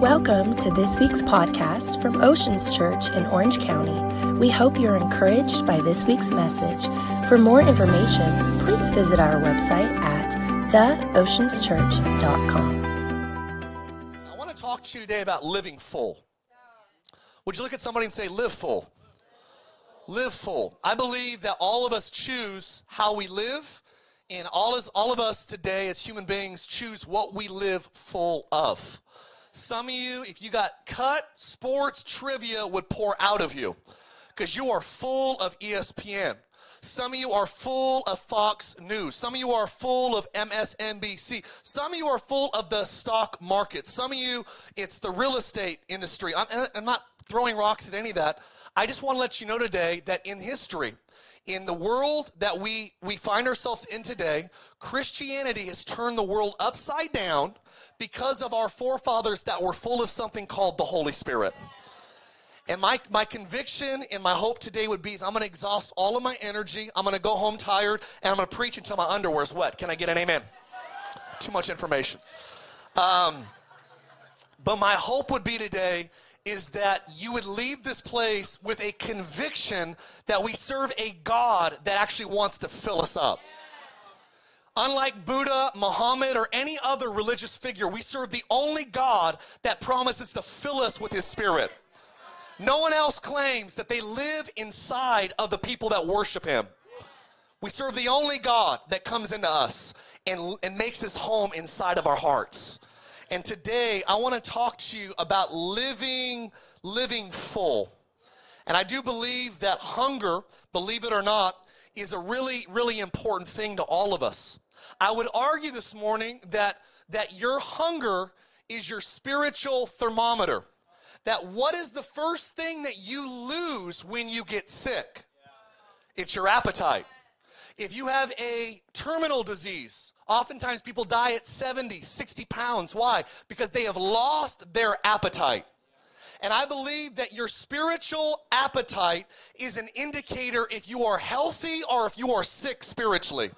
Welcome to this week's podcast from Oceans Church in Orange County. We hope you're encouraged by this week's message. For more information, please visit our website at theoceanschurch.com. I want to talk to you today about living full. Would you look at somebody and say, Live full? Live full. I believe that all of us choose how we live, and all, is, all of us today as human beings choose what we live full of. Some of you, if you got cut, sports, trivia would pour out of you because you are full of ESPN. Some of you are full of Fox News. Some of you are full of MSNBC. Some of you are full of the stock market. Some of you, it's the real estate industry. I'm, I'm not throwing rocks at any of that. I just want to let you know today that in history, in the world that we, we find ourselves in today, Christianity has turned the world upside down because of our forefathers that were full of something called the Holy Spirit. And my, my conviction and my hope today would be I'm going to exhaust all of my energy. I'm going to go home tired and I'm going to preach until my underwear is wet. Can I get an amen? Too much information. Um, but my hope would be today is that you would leave this place with a conviction that we serve a God that actually wants to fill us up. Unlike Buddha, Muhammad, or any other religious figure, we serve the only God that promises to fill us with His Spirit. No one else claims that they live inside of the people that worship Him. We serve the only God that comes into us and, and makes His home inside of our hearts. And today, I want to talk to you about living, living full. And I do believe that hunger, believe it or not, is a really, really important thing to all of us. I would argue this morning that, that your hunger is your spiritual thermometer. That what is the first thing that you lose when you get sick? It's your appetite. If you have a terminal disease, oftentimes people die at 70, 60 pounds. Why? Because they have lost their appetite. And I believe that your spiritual appetite is an indicator if you are healthy or if you are sick spiritually.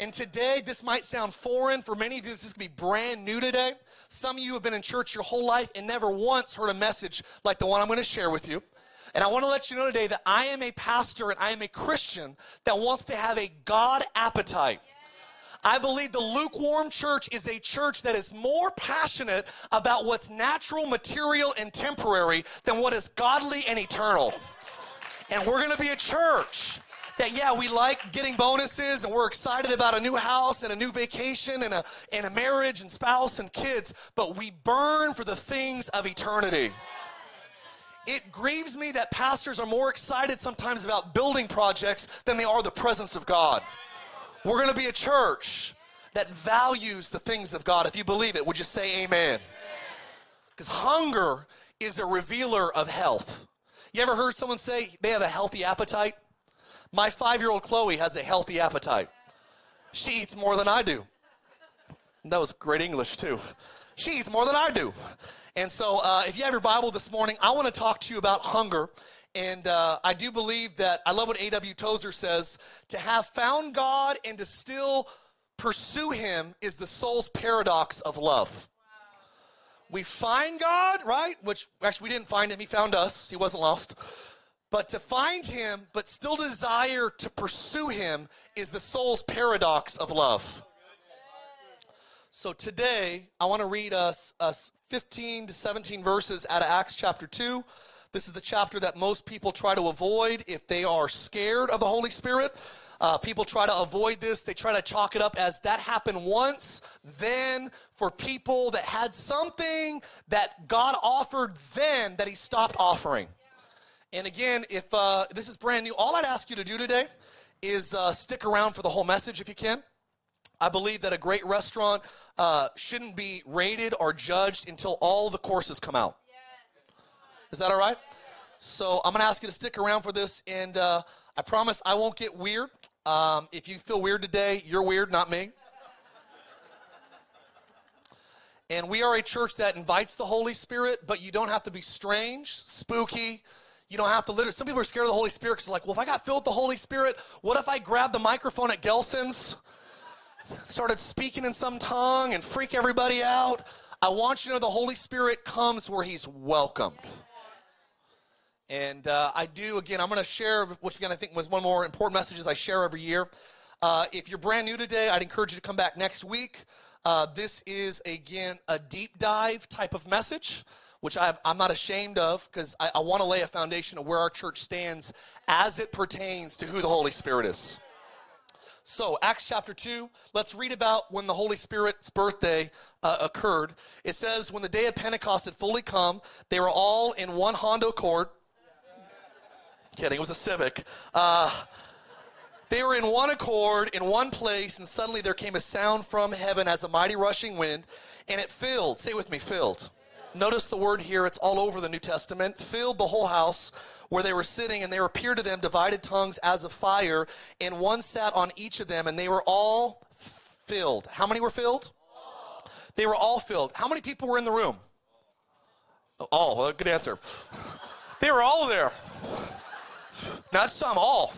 And today, this might sound foreign. For many of you, this is going to be brand new today. Some of you have been in church your whole life and never once heard a message like the one I'm going to share with you. And I want to let you know today that I am a pastor and I am a Christian that wants to have a God appetite. I believe the lukewarm church is a church that is more passionate about what's natural, material, and temporary than what is godly and eternal. And we're going to be a church that yeah we like getting bonuses and we're excited about a new house and a new vacation and a, and a marriage and spouse and kids but we burn for the things of eternity. It grieves me that pastors are more excited sometimes about building projects than they are the presence of god. We're going to be a church that values the things of god. If you believe it would you say amen? Because hunger is a revealer of health. You ever heard someone say they have a healthy appetite my five year old Chloe has a healthy appetite. She eats more than I do. That was great English, too. She eats more than I do. And so, uh, if you have your Bible this morning, I want to talk to you about hunger. And uh, I do believe that, I love what A.W. Tozer says to have found God and to still pursue Him is the soul's paradox of love. We find God, right? Which actually we didn't find Him, He found us, He wasn't lost. But to find him, but still desire to pursue him, is the soul's paradox of love. So today, I want to read us, us 15 to 17 verses out of Acts chapter 2. This is the chapter that most people try to avoid if they are scared of the Holy Spirit. Uh, people try to avoid this. They try to chalk it up as that happened once, then for people that had something that God offered then that He stopped offering. And again, if uh, this is brand new, all I'd ask you to do today is uh, stick around for the whole message if you can. I believe that a great restaurant uh, shouldn't be rated or judged until all the courses come out. Is that all right? So I'm going to ask you to stick around for this, and uh, I promise I won't get weird. Um, if you feel weird today, you're weird, not me. And we are a church that invites the Holy Spirit, but you don't have to be strange, spooky, you don't have to literally. Some people are scared of the Holy Spirit because they're like, well, if I got filled with the Holy Spirit, what if I grabbed the microphone at Gelson's, started speaking in some tongue and freak everybody out? I want you to know the Holy Spirit comes where He's welcomed. And uh, I do, again, I'm going to share, which again I think was one more important messages I share every year. Uh, if you're brand new today, I'd encourage you to come back next week. Uh, this is, again, a deep dive type of message, which i am not ashamed of because I, I want to lay a foundation of where our church stands as it pertains to who the Holy Spirit is. So, Acts chapter 2, let's read about when the Holy Spirit's birthday uh, occurred. It says, When the day of Pentecost had fully come, they were all in one Honda Accord. Kidding, it was a Civic. Uh, they were in one accord, in one place, and suddenly there came a sound from heaven as a mighty rushing wind, and it filled, say with me, filled. Notice the word here, it's all over the New Testament, filled the whole house where they were sitting, and there appeared to them divided tongues as of fire, and one sat on each of them, and they were all filled. How many were filled? They were all filled. How many people were in the room? All. Good answer. they were all there. Not some, all.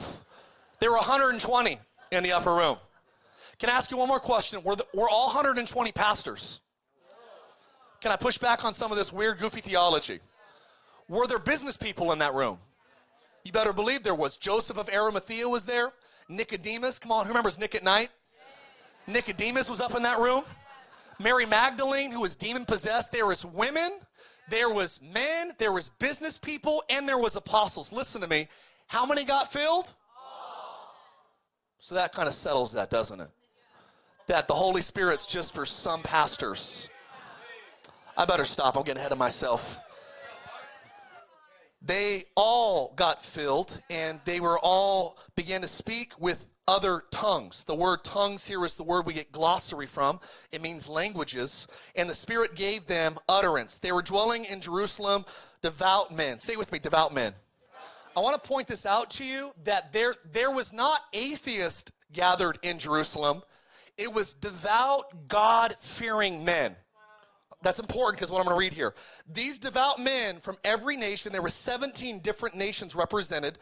There were 120 in the upper room. Can I ask you one more question? Were, the, were all 120 pastors? Can I push back on some of this weird, goofy theology? Were there business people in that room? You better believe there was. Joseph of Arimathea was there. Nicodemus, come on, who remembers Nick at Nite? Nicodemus was up in that room. Mary Magdalene, who was demon possessed. There was women, there was men, there was business people, and there was apostles. Listen to me. How many got filled? So that kind of settles that, doesn't it? That the Holy Spirit's just for some pastors. I better stop. I'm getting ahead of myself. They all got filled and they were all began to speak with other tongues. The word tongues here is the word we get glossary from. It means languages. And the Spirit gave them utterance. They were dwelling in Jerusalem, devout men. Say with me, devout men. I want to point this out to you that there, there was not atheist gathered in Jerusalem. It was devout, God fearing men. That's important because what I'm going to read here. These devout men from every nation, there were 17 different nations represented.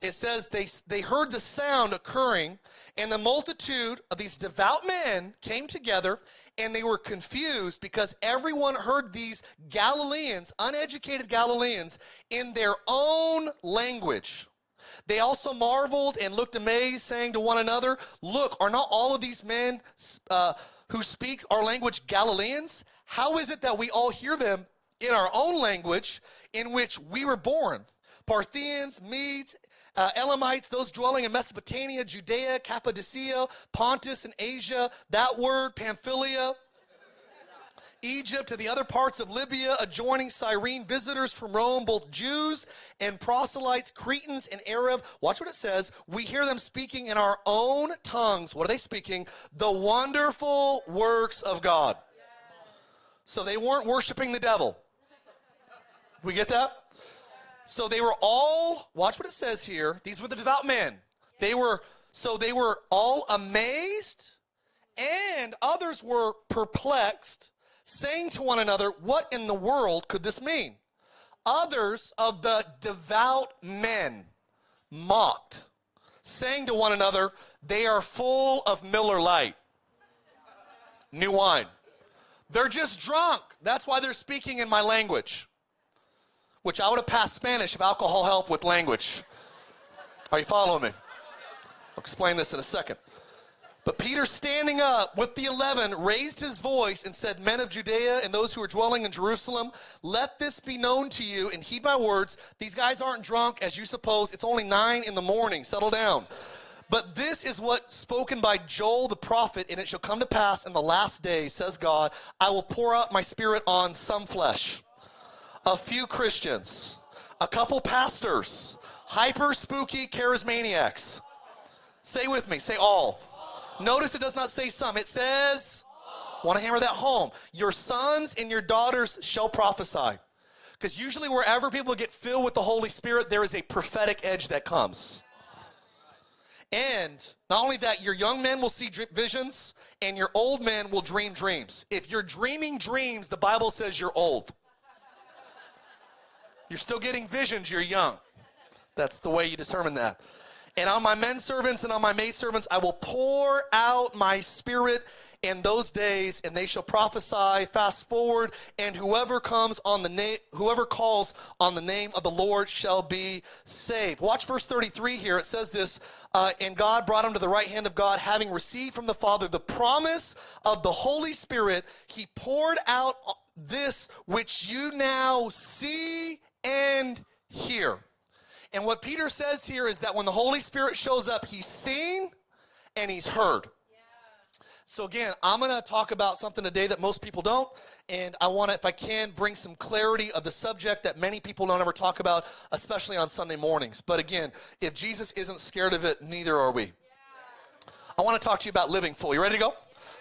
It says they, they heard the sound occurring, and the multitude of these devout men came together and they were confused because everyone heard these Galileans, uneducated Galileans, in their own language. They also marveled and looked amazed, saying to one another, Look, are not all of these men uh, who speak our language Galileans? How is it that we all hear them in our own language in which we were born? Parthians, Medes, uh, Elamites, those dwelling in Mesopotamia, Judea, Cappadocia, Pontus, and Asia, that word, Pamphylia, Egypt, to the other parts of Libya, adjoining Cyrene, visitors from Rome, both Jews and proselytes, Cretans and Arab. Watch what it says. We hear them speaking in our own tongues. What are they speaking? The wonderful works of God. So they weren't worshiping the devil. We get that? So they were all, watch what it says here. These were the devout men. They were, so they were all amazed, and others were perplexed, saying to one another, What in the world could this mean? Others of the devout men mocked, saying to one another, They are full of Miller Lite, new wine. They're just drunk. That's why they're speaking in my language which I would have passed Spanish if alcohol helped with language. Are you following me? I'll explain this in a second. But Peter, standing up with the eleven, raised his voice and said, Men of Judea and those who are dwelling in Jerusalem, let this be known to you and heed my words. These guys aren't drunk as you suppose. It's only nine in the morning. Settle down. But this is what spoken by Joel the prophet, and it shall come to pass in the last day, says God, I will pour out my spirit on some flesh a few Christians, a couple pastors, hyper spooky charismaniacs. Say with me, say all. Notice it does not say some, it says, want to hammer that home. Your sons and your daughters shall prophesy. Because usually, wherever people get filled with the Holy Spirit, there is a prophetic edge that comes. And not only that, your young men will see visions and your old men will dream dreams. If you're dreaming dreams, the Bible says you're old. You're still getting visions, you're young. That's the way you determine that. And on my men servants and on my maid servants, I will pour out my spirit, in those days, and they shall prophesy. Fast forward, and whoever comes on the name, whoever calls on the name of the Lord shall be saved. Watch verse 33 here. It says this, uh, and God brought him to the right hand of God, having received from the Father the promise of the Holy Spirit. He poured out this which you now see and hear. And what Peter says here is that when the Holy Spirit shows up, he's seen and he's heard. So again, I'm going to talk about something today that most people don't, and I want to, if I can, bring some clarity of the subject that many people don't ever talk about, especially on Sunday mornings. But again, if Jesus isn't scared of it, neither are we. I want to talk to you about living full. You ready to go?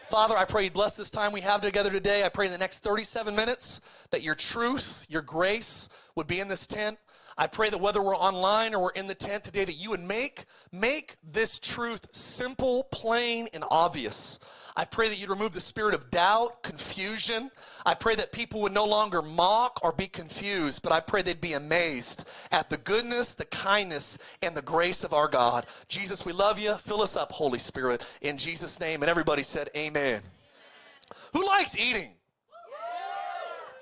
Father, I pray you bless this time we have together today. I pray in the next 37 minutes that your truth, your grace would be in this tent. I pray that whether we're online or we're in the tent today, that you would make, make this truth simple, plain, and obvious. I pray that you'd remove the spirit of doubt, confusion. I pray that people would no longer mock or be confused, but I pray they'd be amazed at the goodness, the kindness, and the grace of our God. Jesus, we love you. Fill us up, Holy Spirit, in Jesus' name. And everybody said, Amen. Who likes eating?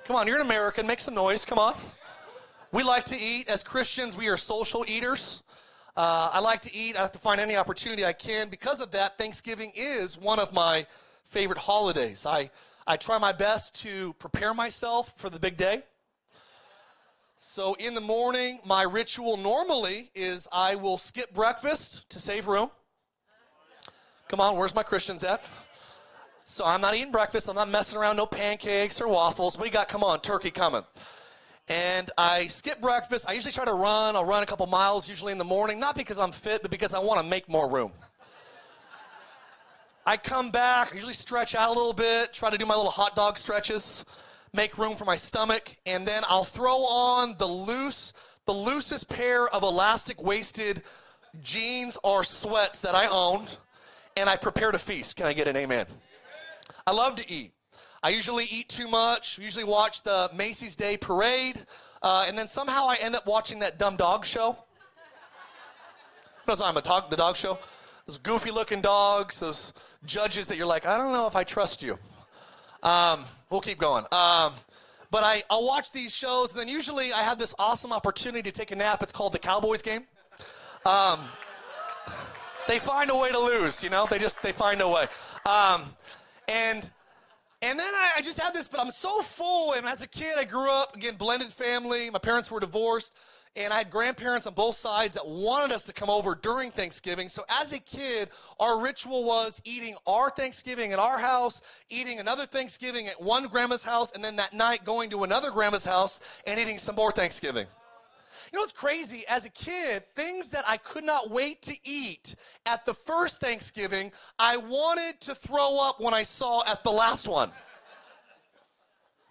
Come on, you're an American. Make some noise. Come on. We like to eat. As Christians, we are social eaters. Uh, I like to eat. I have to find any opportunity I can. Because of that, Thanksgiving is one of my favorite holidays. I, I try my best to prepare myself for the big day. So in the morning, my ritual normally is I will skip breakfast to save room. Come on, where's my Christians at? So I'm not eating breakfast. I'm not messing around, no pancakes or waffles. We got, come on, turkey coming and I skip breakfast. I usually try to run. I'll run a couple miles, usually in the morning, not because I'm fit, but because I want to make more room. I come back, I usually stretch out a little bit, try to do my little hot dog stretches, make room for my stomach, and then I'll throw on the loose, the loosest pair of elastic waisted jeans or sweats that I own, and I prepare to feast. Can I get an amen? I love to eat. I usually eat too much, usually watch the Macy's Day Parade, uh, and then somehow I end up watching that dumb dog show. I'm a talk, the dog show? Those goofy looking dogs, those judges that you're like, I don't know if I trust you. Um, we'll keep going. Um, but I, I'll watch these shows, and then usually I have this awesome opportunity to take a nap. It's called the Cowboys game. Um, they find a way to lose, you know? They just, they find a way. Um, and and then I, I, just had this, but I'm so full. And as a kid, I grew up, again, blended family. My parents were divorced. And I had grandparents on both sides that wanted us to come over during Thanksgiving. So as a kid, our ritual was eating our Thanksgiving at our house, eating another Thanksgiving at one grandma's house, and then that night going to another grandma's house and eating some more Thanksgiving. You know what's crazy? As a kid, things that I could not wait to eat at the first Thanksgiving, I wanted to throw up when I saw at the last one.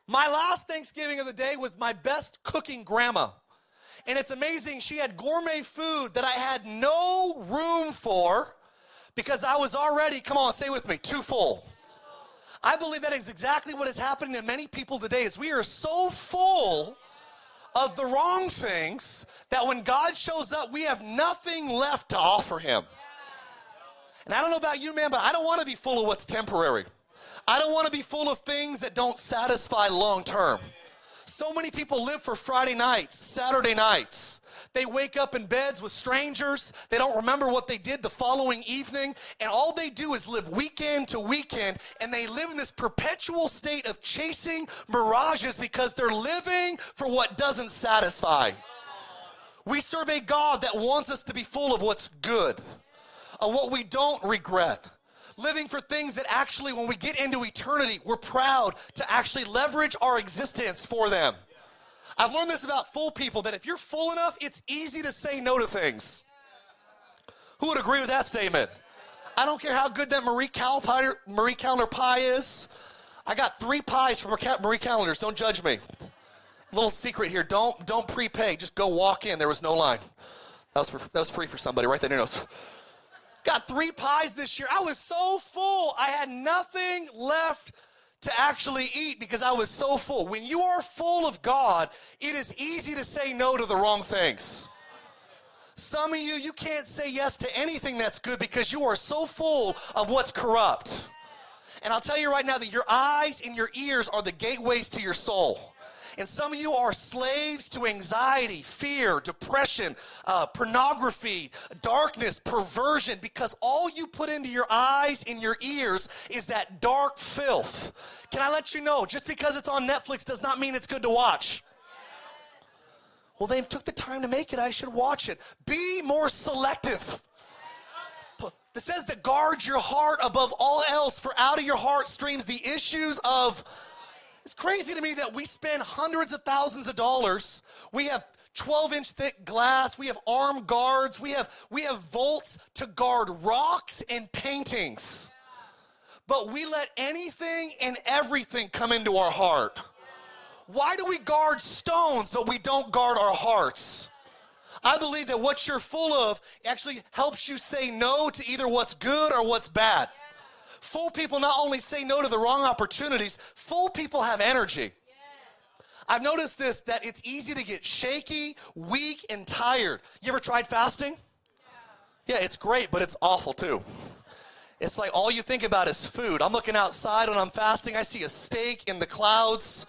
My last Thanksgiving of the day was my best cooking grandma. And it's amazing, she had gourmet food that I had no room for because I was already, come on, say with me, too full. I believe that is exactly what is happening to many people today is we are so full of the wrong things that when God shows up, we have nothing left to offer him. And I don't know about you, man, but I don't want to be full of what's temporary. I don't want to be full of things that don't satisfy long term. So many people live for Friday nights, Saturday nights. They wake up in beds with strangers. They don't remember what they did the following evening. And all they do is live weekend to weekend. And they live in this perpetual state of chasing mirages because they're living for what doesn't satisfy. We serve a God that wants us to be full of what's good, of what we don't regret living for things that actually, when we get into eternity, we're proud to actually leverage our existence for them. I've learned this about full people that if you're full enough, it's easy to say no to things. Who would agree with that statement? I don't care how good that Marie Callender, Marie Callender pie is. I got three pies from Marie Callender's. Don't judge me. Little secret here: don't don't prepay. Just go walk in. There was no line. That was for, that was free for somebody. Right there, nose. Got three pies this year. I was so full. I had nothing left to actually eat because I was so full. When you are full of God, it is easy to say no to the wrong things. Some of you, you can't say yes to anything that's good because you are so full of what's corrupt. And I'll tell you right now that your eyes and your ears are the gateways to your soul. And some of you are slaves to anxiety, fear, depression, uh, pornography, darkness, perversion, because all you put into your eyes and your ears is that dark filth. Can I let you know, just because it's on Netflix does not mean it's good to watch. Well, they took the time to make it. I should watch it. Be more selective. It says that guard your heart above all else, for out of your heart streams the issues of. It's crazy to me that we spend hundreds of thousands of dollars. We have 12 inch thick glass. We have armed guards. We have, we have vaults to guard rocks and paintings. But we let anything and everything come into our heart. Why do we guard stones, but we don't guard our hearts? I believe that what you're full of actually helps you say no to either what's good or what's bad. Full people not only say no to the wrong opportunities, full people have energy. I've noticed this that it's easy to get shaky, weak, and tired. You ever tried fasting? Yeah, it's great, but it's awful too. It's like all you think about is food. I'm looking outside when I'm fasting, I see a steak in the clouds.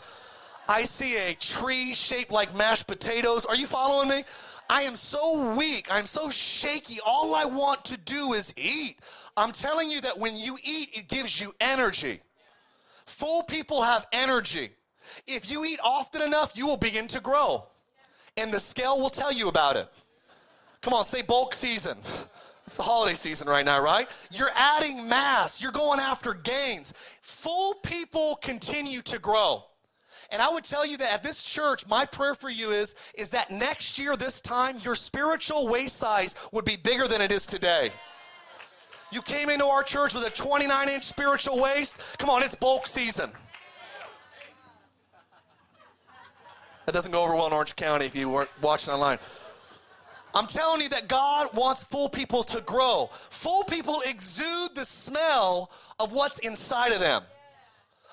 I see a tree shaped like mashed potatoes. Are you following me? I am so weak. I'm so shaky. All I want to do is eat. I'm telling you that when you eat, it gives you energy. Full people have energy. If you eat often enough, you will begin to grow. And the scale will tell you about it. Come on, say bulk season. It's the holiday season right now, right? You're adding mass, you're going after gains. Full people continue to grow. And I would tell you that at this church, my prayer for you is, is that next year, this time, your spiritual waist size would be bigger than it is today. You came into our church with a 29 inch spiritual waist. Come on, it's bulk season. That doesn't go over well in Orange County if you weren't watching online. I'm telling you that God wants full people to grow. Full people exude the smell of what's inside of them.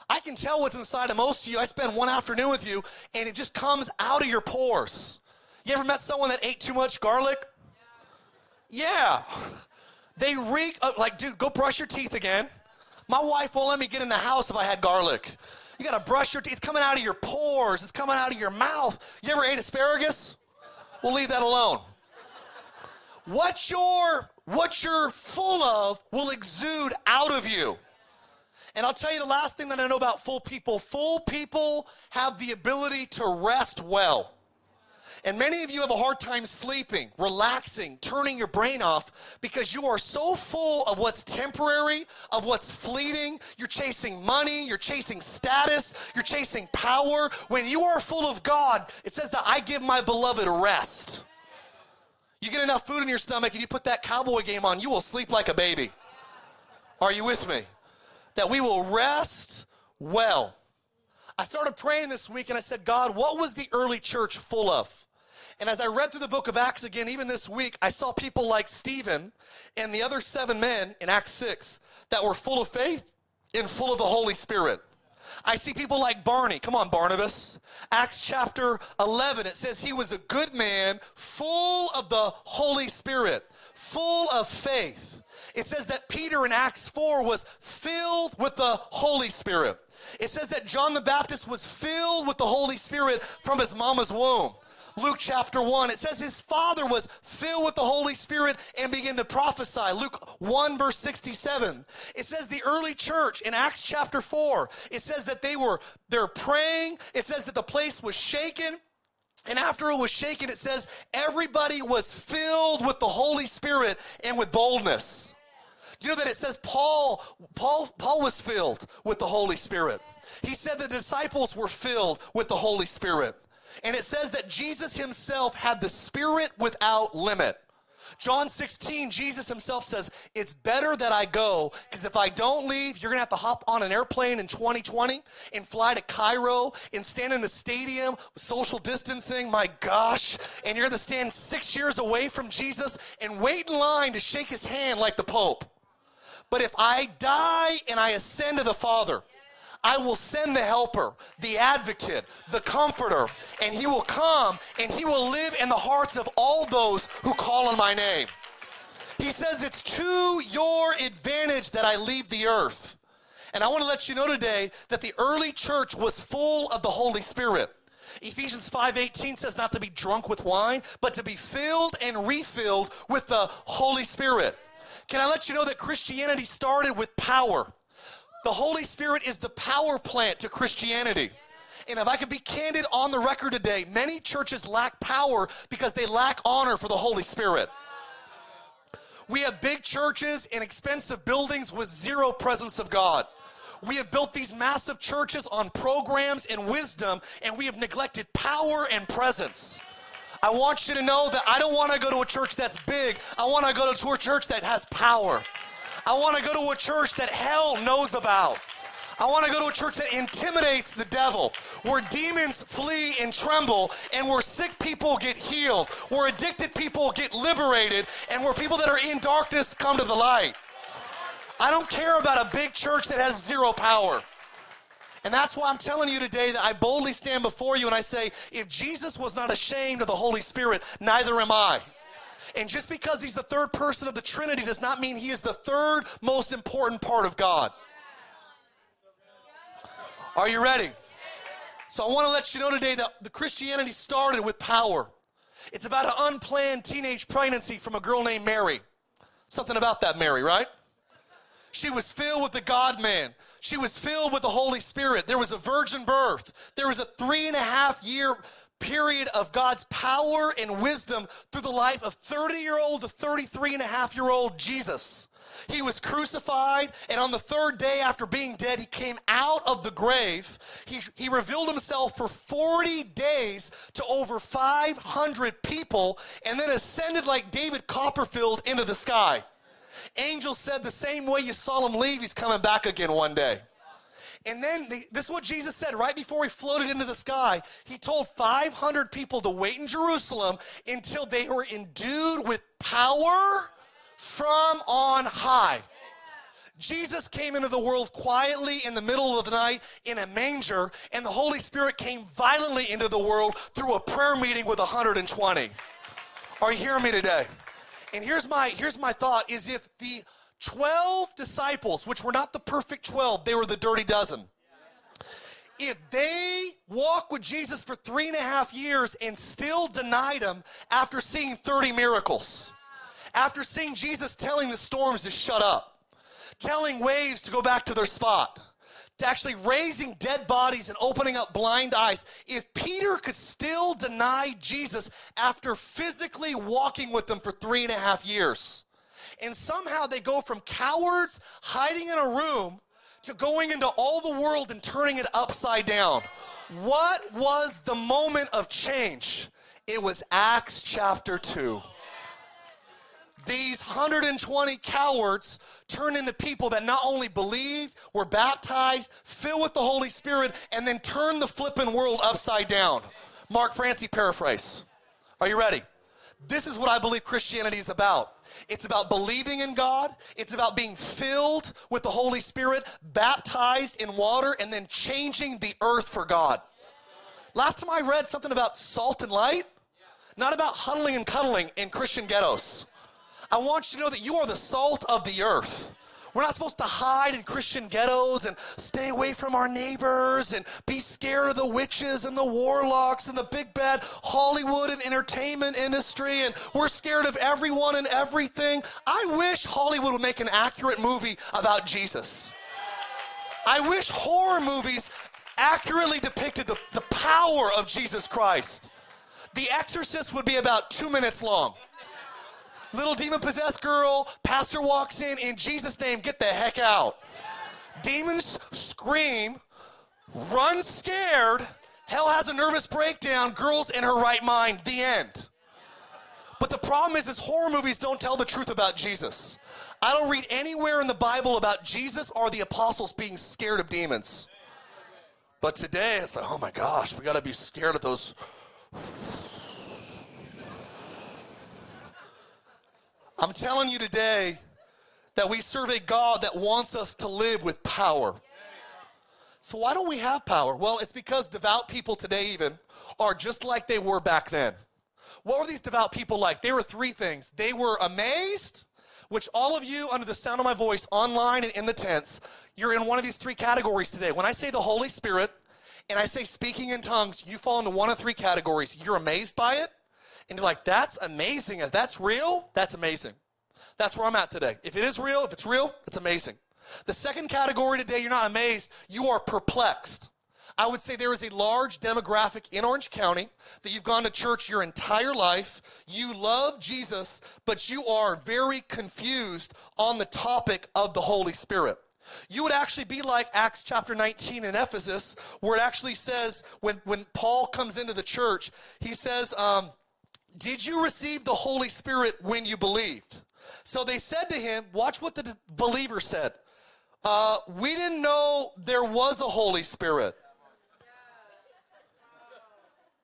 I can tell what's inside of most of you. I spend one afternoon with you, and it just comes out of your pores. You ever met someone that ate too much garlic? Yeah. They reek uh, like, dude, go brush your teeth again. My wife won't let me get in the house if I had garlic. You gotta brush your teeth. It's coming out of your pores. It's coming out of your mouth. You ever ate asparagus? We'll leave that alone. What you're what you're full of will exude out of you. And I'll tell you the last thing that I know about full people full people have the ability to rest well. And many of you have a hard time sleeping, relaxing, turning your brain off because you are so full of what's temporary, of what's fleeting. You're chasing money, you're chasing status, you're chasing power. When you are full of God, it says that I give my beloved rest. You get enough food in your stomach and you put that cowboy game on, you will sleep like a baby. Are you with me? that we will rest well. I started praying this week and I said, God, what was the early church full of? And as I read through the book of Acts again, even this week, I saw people like Stephen and the other seven men in Acts 6 that were full of faith and full of the Holy Spirit. I see people like Barney. Come on, Barnabas. Acts chapter 11, it says he was a good man, full of the Holy Spirit, full of faith. It says that Peter in Acts 4 was filled with the Holy Spirit. It says that John the Baptist was filled with the Holy Spirit from his mama's womb. Luke chapter 1, it says his father was filled with the Holy Spirit and began to prophesy. Luke 1, verse 67. It says the early church in Acts chapter 4, it says that they were they're praying. It says that the place was shaken. And after it was shaken, it says everybody was filled with the Holy Spirit and with boldness. Do you know that it says Paul, Paul, Paul was filled with the Holy Spirit. He said the disciples were filled with the Holy Spirit. And it says that Jesus himself had the Spirit without limit. John 16, Jesus himself says, It's better that I go, because if I don't leave, you're gonna have to hop on an airplane in 2020 and fly to Cairo and stand in a stadium with social distancing, my gosh, and you're gonna stand six years away from Jesus and wait in line to shake his hand like the Pope. But if I die and I ascend to the Father, I will send the helper, the advocate, the comforter, and he will come and he will live in the hearts of all those who call on my name. He says, It's to your advantage that I leave the earth. And I want to let you know today that the early church was full of the Holy Spirit. Ephesians 5:18 says not to be drunk with wine, but to be filled and refilled with the Holy Spirit. Can I let you know that Christianity started with power? The Holy Spirit is the power plant to Christianity. And if I could be candid on the record today, many churches lack power because they lack honor for the Holy Spirit. We have big churches and expensive buildings with zero presence of God. We have built these massive churches on programs and wisdom, and we have neglected power and presence. I want you to know that I don't want to go to a church that's big. I want to go to a church that has power. I want to go to a church that hell knows about. I want to go to a church that intimidates the devil, where demons flee and tremble, and where sick people get healed, where addicted people get liberated, and where people that are in darkness come to the light. I don't care about a big church that has zero power. And that's why I'm telling you today that I boldly stand before you and I say, if Jesus was not ashamed of the Holy Spirit, neither am I. And just because he's the third person of the Trinity does not mean he is the third most important part of God. Are you ready? So I want to let you know today that the Christianity started with power. It's about an unplanned teenage pregnancy from a girl named Mary. Something about that Mary, right? She was filled with the God man. She was filled with the Holy Spirit. There was a virgin birth. There was a three and a half year period of God's power and wisdom through the life of 30 year old to 33 and a half year old Jesus. He was crucified, and on the third day after being dead, he came out of the grave. He, he revealed himself for 40 days to over 500 people, and then ascended like David Copperfield into the sky. Angels said the same way you saw him leave, he's coming back again one day. And then the, this is what Jesus said right before he floated into the sky. He told 500 people to wait in Jerusalem until they were endued with power from on high. Jesus came into the world quietly in the middle of the night in a manger, and the Holy Spirit came violently into the world through a prayer meeting with 120. Are you hearing me today? And here's my here's my thought is if the 12 disciples, which were not the perfect 12, they were the dirty dozen. If they walked with Jesus for three and a half years and still denied him after seeing 30 miracles, after seeing Jesus telling the storms to shut up, telling waves to go back to their spot, to actually raising dead bodies and opening up blind eyes, if Peter could still deny Jesus after physically walking with them for three and a half years, and somehow they go from cowards hiding in a room to going into all the world and turning it upside down. What was the moment of change? It was Acts chapter 2 these 120 cowards turned into people that not only believed, were baptized, filled with the Holy Spirit, and then turned the flipping world upside down. Mark Francey paraphrase. Are you ready? This is what I believe Christianity is about. It's about believing in God. It's about being filled with the Holy Spirit, baptized in water, and then changing the earth for God. Last time I read something about salt and light, not about huddling and cuddling in Christian ghettos. I want you to know that you are the salt of the earth. We're not supposed to hide in Christian ghettos and stay away from our neighbors and be scared of the witches and the warlocks and the big bad Hollywood and entertainment industry. And we're scared of everyone and everything. I wish Hollywood would make an accurate movie about Jesus. I wish horror movies accurately depicted the, the power of Jesus Christ. The Exorcist would be about two minutes long little demon possessed girl, pastor walks in, in Jesus' name, get the heck out. Demons scream, run scared, hell has a nervous breakdown, girl's in her right mind, the end. But the problem is, is horror movies don't tell the truth about Jesus. I don't read anywhere in the Bible about Jesus or the apostles being scared of demons. But today, it's like, oh my gosh, we got to be scared of those I'm telling you today that we serve a God that wants us to live with power. So, why don't we have power? Well, it's because devout people today, even, are just like they were back then. What were these devout people like? They were three things they were amazed, which all of you under the sound of my voice, online and in the tents, you're in one of these three categories today. When I say the Holy Spirit and I say speaking in tongues, you fall into one of three categories. You're amazed by it, and you're like, that's amazing. If that's real, that's amazing. That's where I'm at today. If it is real, if it's real, it's amazing. The second category today, you're not amazed, you are perplexed. I would say there is a large demographic in Orange County that you've gone to church your entire life. You love Jesus, but you are very confused on the topic of the Holy Spirit. You would actually be like Acts chapter 19 in Ephesus, where it actually says, when, when Paul comes into the church, he says, um, Did you receive the Holy Spirit when you believed? So they said to him, Watch what the believer said. Uh, we didn't know there was a Holy Spirit.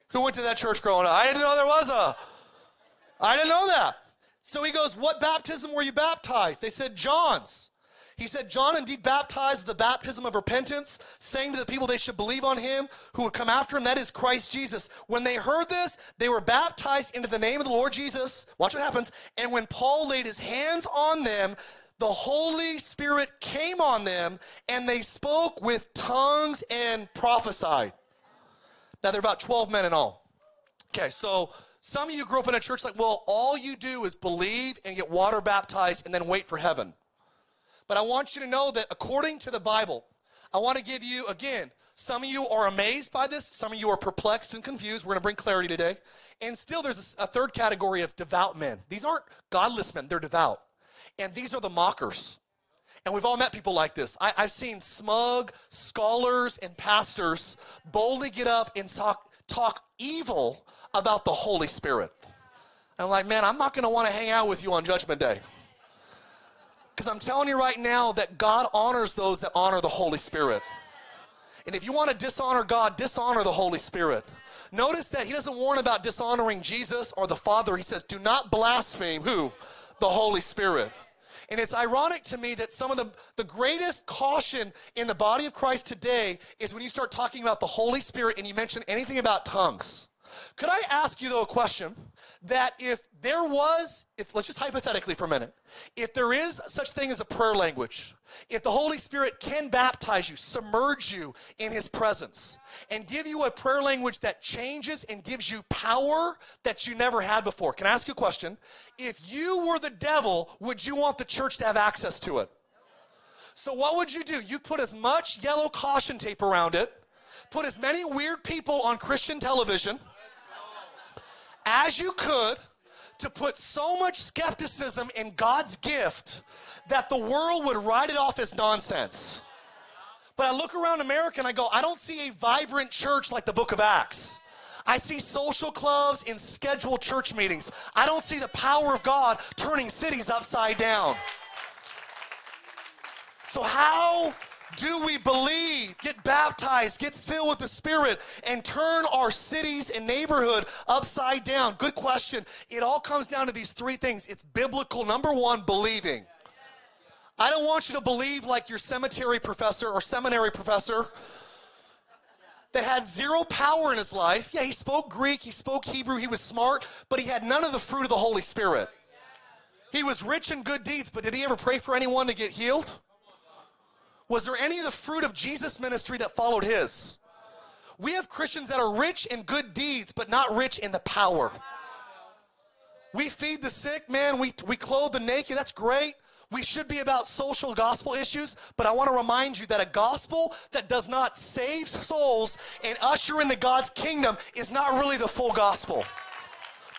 Who went to that church growing up? I didn't know there was a. I didn't know that. So he goes, What baptism were you baptized? They said, John's. He said, John indeed baptized the baptism of repentance, saying to the people they should believe on him who would come after him, that is Christ Jesus. When they heard this, they were baptized into the name of the Lord Jesus. Watch what happens. And when Paul laid his hands on them, the Holy Spirit came on them, and they spoke with tongues and prophesied. Now, there are about 12 men in all. Okay, so some of you grew up in a church like, well, all you do is believe and get water baptized and then wait for heaven. But I want you to know that according to the Bible, I want to give you, again, some of you are amazed by this, some of you are perplexed and confused. We're going to bring clarity today. And still, there's a, third category of devout men. These aren't godless men, they're devout. And these are the mockers. And we've all met people like this. I, have seen smug scholars and pastors boldly get up and talk, talk evil about the Holy Spirit. And I'm like, man, I'm not going to want to hang out with you on Judgment Day. Because I'm telling you right now that God honors those that honor the Holy Spirit. And if you want to dishonor God, dishonor the Holy Spirit. Notice that he doesn't warn about dishonoring Jesus or the Father. He says, do not blaspheme who? The Holy Spirit. And it's ironic to me that some of the, the greatest caution in the body of Christ today is when you start talking about the Holy Spirit and you mention anything about tongues. Could I ask you, though, a question? That if there was, if let's just hypothetically for a minute, if there is such thing as a prayer language, if the Holy Spirit can baptize you, submerge you in His presence, and give you a prayer language that changes and gives you power that you never had before. Can I ask you a question? If you were the devil, would you want the church to have access to it? So, what would you do? You put as much yellow caution tape around it, put as many weird people on Christian television as you could to put so much skepticism in God's gift that the world would write it off as nonsense. But I look around America and I go, I don't see a vibrant church like the book of Acts. I see social clubs and scheduled church meetings. I don't see the power of God turning cities upside down. So, how do we believe, get baptized, get filled with the Spirit, and turn our cities and neighborhood upside down? Good question. It all comes down to these three things it's biblical, number one, believing. I don't want you to believe like your cemetery professor or seminary professor that had zero power in his life. Yeah, he spoke Greek, he spoke Hebrew, he was smart, but he had none of the fruit of the Holy Spirit. He was rich in good deeds, but did he ever pray for anyone to get healed? Was there any of the fruit of Jesus' ministry that followed his? We have Christians that are rich in good deeds, but not rich in the power. We feed the sick, man. We, we clothe the naked. That's great. We should be about social gospel issues, but I want to remind you that a gospel that does not save souls and usher into God's kingdom is not really the full gospel.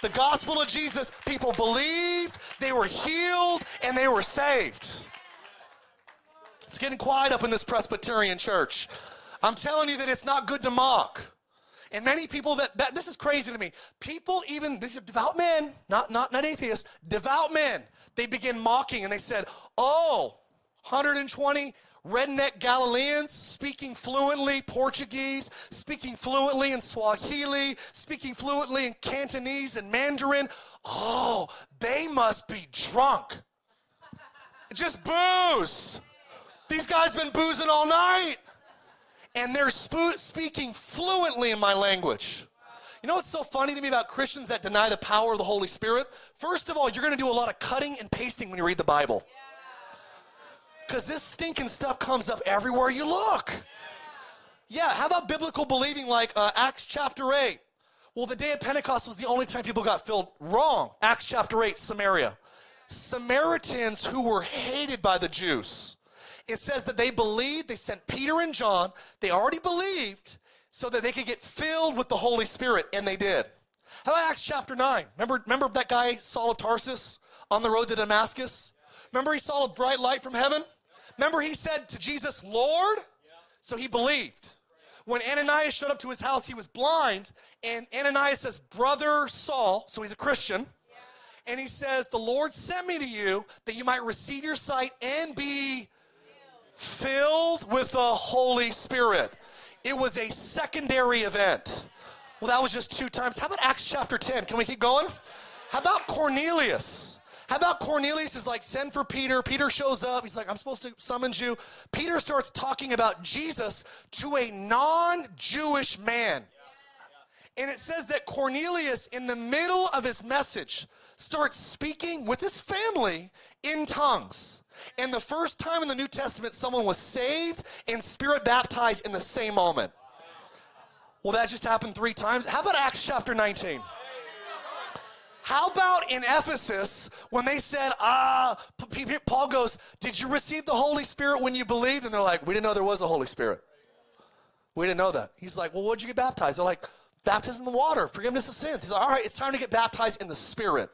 The gospel of Jesus, people believed, they were healed, and they were saved. It's getting quiet up in this Presbyterian church. I'm telling you that it's not good to mock. And many people that, that this is crazy to me. People even these are devout men, not not not atheists, devout men. They begin mocking and they said, "Oh, 120 redneck Galileans speaking fluently Portuguese, speaking fluently in Swahili, speaking fluently in Cantonese and Mandarin. Oh, they must be drunk. Just booze. These guys been boozing all night. And they're sp- speaking fluently in my language. You know what's so funny to me about Christians that deny the power of the Holy Spirit? First of all, you're going to do a lot of cutting and pasting when you read the Bible. Because this stinking stuff comes up everywhere you look. Yeah, how about biblical believing like uh, Acts chapter 8? Well, the day of Pentecost was the only time people got filled. Wrong. Acts chapter 8, Samaria. Samaritans who were hated by the Jews. It says that they believed, they sent Peter and John, they already believed so that they could get filled with the Holy Spirit, and they did. How about Acts chapter 9? Remember, remember that guy, Saul of Tarsus, on the road to Damascus? Remember he saw a bright light from heaven? Remember he said to Jesus, Lord? So he believed. When Ananias showed up to his house, he was blind, and Ananias says, Brother Saul, so he's a Christian, and he says, The Lord sent me to you that you might receive your sight and be filled with the Holy Spirit. It was a secondary event. Well, that was just two times. How about Acts chapter 10? Can we keep going? How about Cornelius? How about Cornelius is like, send for Peter. Peter shows up. He's like, I'm supposed to summon you. Peter starts talking about Jesus to a non Jewish man. And it says that Cornelius, in the middle of his message, starts speaking with his family in tongues. And the first time in the New Testament, someone was saved and spirit baptized in the same moment. Well, that just happened three times. How about Acts chapter 19? How about in Ephesus when they said, ah, Paul goes, Did you receive the Holy Spirit when you believed? And they're like, We didn't know there was a Holy Spirit. We didn't know that. He's like, Well, what'd you get baptized? They're like, Baptism in the water, forgiveness of sins. He's like, All right, it's time to get baptized in the Spirit.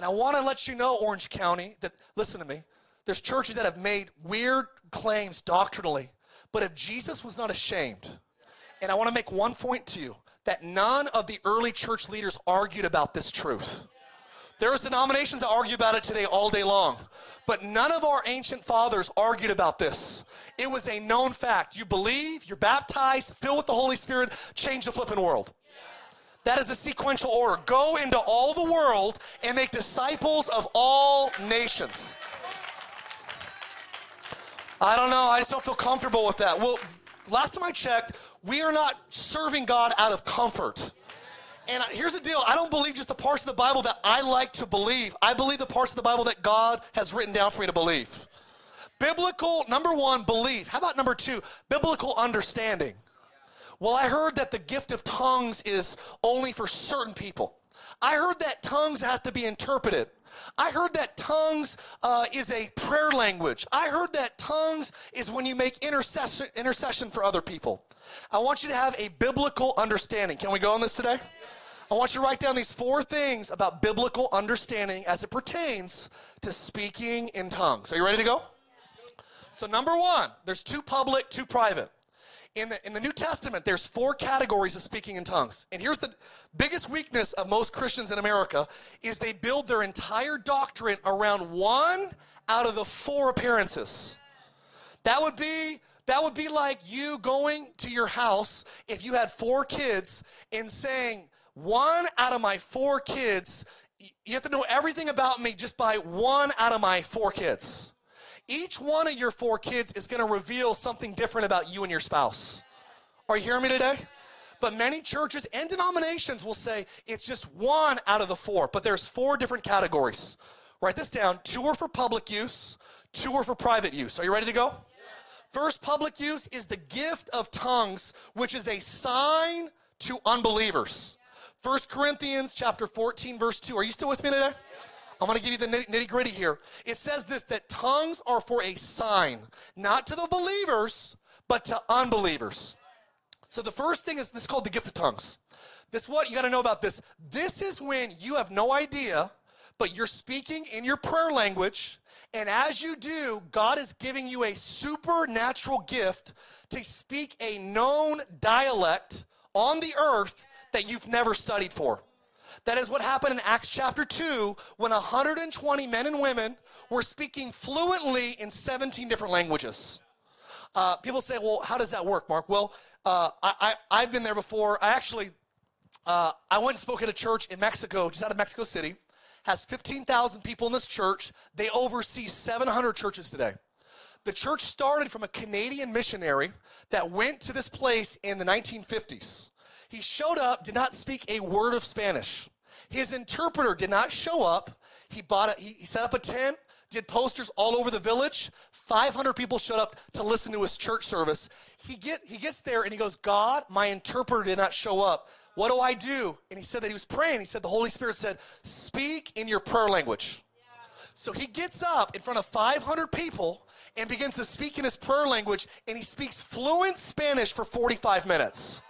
And I want to let you know, Orange County, that, listen to me, there's churches that have made weird claims doctrinally. But if Jesus was not ashamed, and I want to make one point to you that none of the early church leaders argued about this truth. There's denominations that argue about it today all day long, but none of our ancient fathers argued about this. It was a known fact. You believe, you're baptized, filled with the Holy Spirit, change the flipping world. That is a sequential order. Go into all the world and make disciples of all nations. I don't know. I just don't feel comfortable with that. Well, last time I checked, we are not serving God out of comfort. And here's the deal I don't believe just the parts of the Bible that I like to believe. I believe the parts of the Bible that God has written down for me to believe. Biblical, number one, belief. How about number two, biblical understanding? Well, I heard that the gift of tongues is only for certain people. I heard that tongues has to be interpreted. I heard that tongues uh, is a prayer language. I heard that tongues is when you make intercession, intercession for other people. I want you to have a biblical understanding. Can we go on this today? I want you to write down these four things about biblical understanding as it pertains to speaking in tongues. Are you ready to go? So, number one, there's two public, two private. In the, in the New Testament, there's four categories of speaking in tongues. And here's the biggest weakness of most Christians in America is they build their entire doctrine around one out of the four appearances. That would be that would be like you going to your house if you had four kids and saying, one out of my four kids, you have to know everything about me just by one out of my four kids. Each one of your four kids is going to reveal something different about you and your spouse. Are you hearing me today? But many churches and denominations will say it's just one out of the four, but there's four different categories. Write this down. Two are for public use, two are for private use. Are you ready to go? First public use is the gift of tongues, which is a sign to unbelievers. First Corinthians chapter 14 verse 2. Are you still with me today? I'm going to give you the nitty gritty here. It says this that tongues are for a sign, not to the believers, but to unbelievers. So the first thing is this is called the gift of tongues. This what you got to know about this. This is when you have no idea, but you're speaking in your prayer language, and as you do, God is giving you a supernatural gift to speak a known dialect on the earth that you've never studied for. That is what happened in Acts chapter 2 when 120 men and women were speaking fluently in 17 different languages. Uh, people say, well, how does that work, Mark? Well, uh, I, I, have been there before. I actually, uh, I went and spoke at a church in Mexico, just out of Mexico City. Has 15,000 people in this church. They oversee 700 churches today. The church started from a Canadian missionary that went to this place in the 1950s. He showed up, did not speak a word of Spanish. His interpreter did not show up. He bought a, he, he set up a tent, did posters all over the village. 500 people showed up to listen to his church service. He get he gets there and he goes, "God, my interpreter did not show up. What do I do?" And he said that he was praying. He said the Holy Spirit said, "Speak in your prayer language." So he gets up in front of 500 people and begins to speak in his prayer language, and he speaks fluent Spanish for 45 minutes.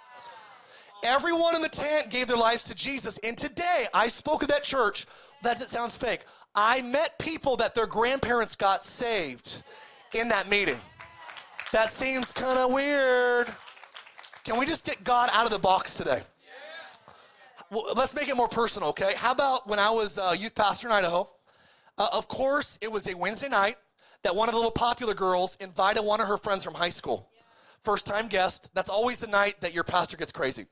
Everyone in the tent gave their lives to Jesus. And today, I spoke at that church. That sounds fake. I met people that their grandparents got saved in that meeting. That seems kind of weird. Can we just get God out of the box today? Well, let's make it more personal, okay? How about when I was a youth pastor in Idaho? Uh, of course, it was a Wednesday night that one of the little popular girls invited one of her friends from high school. First time guest. That's always the night that your pastor gets crazy.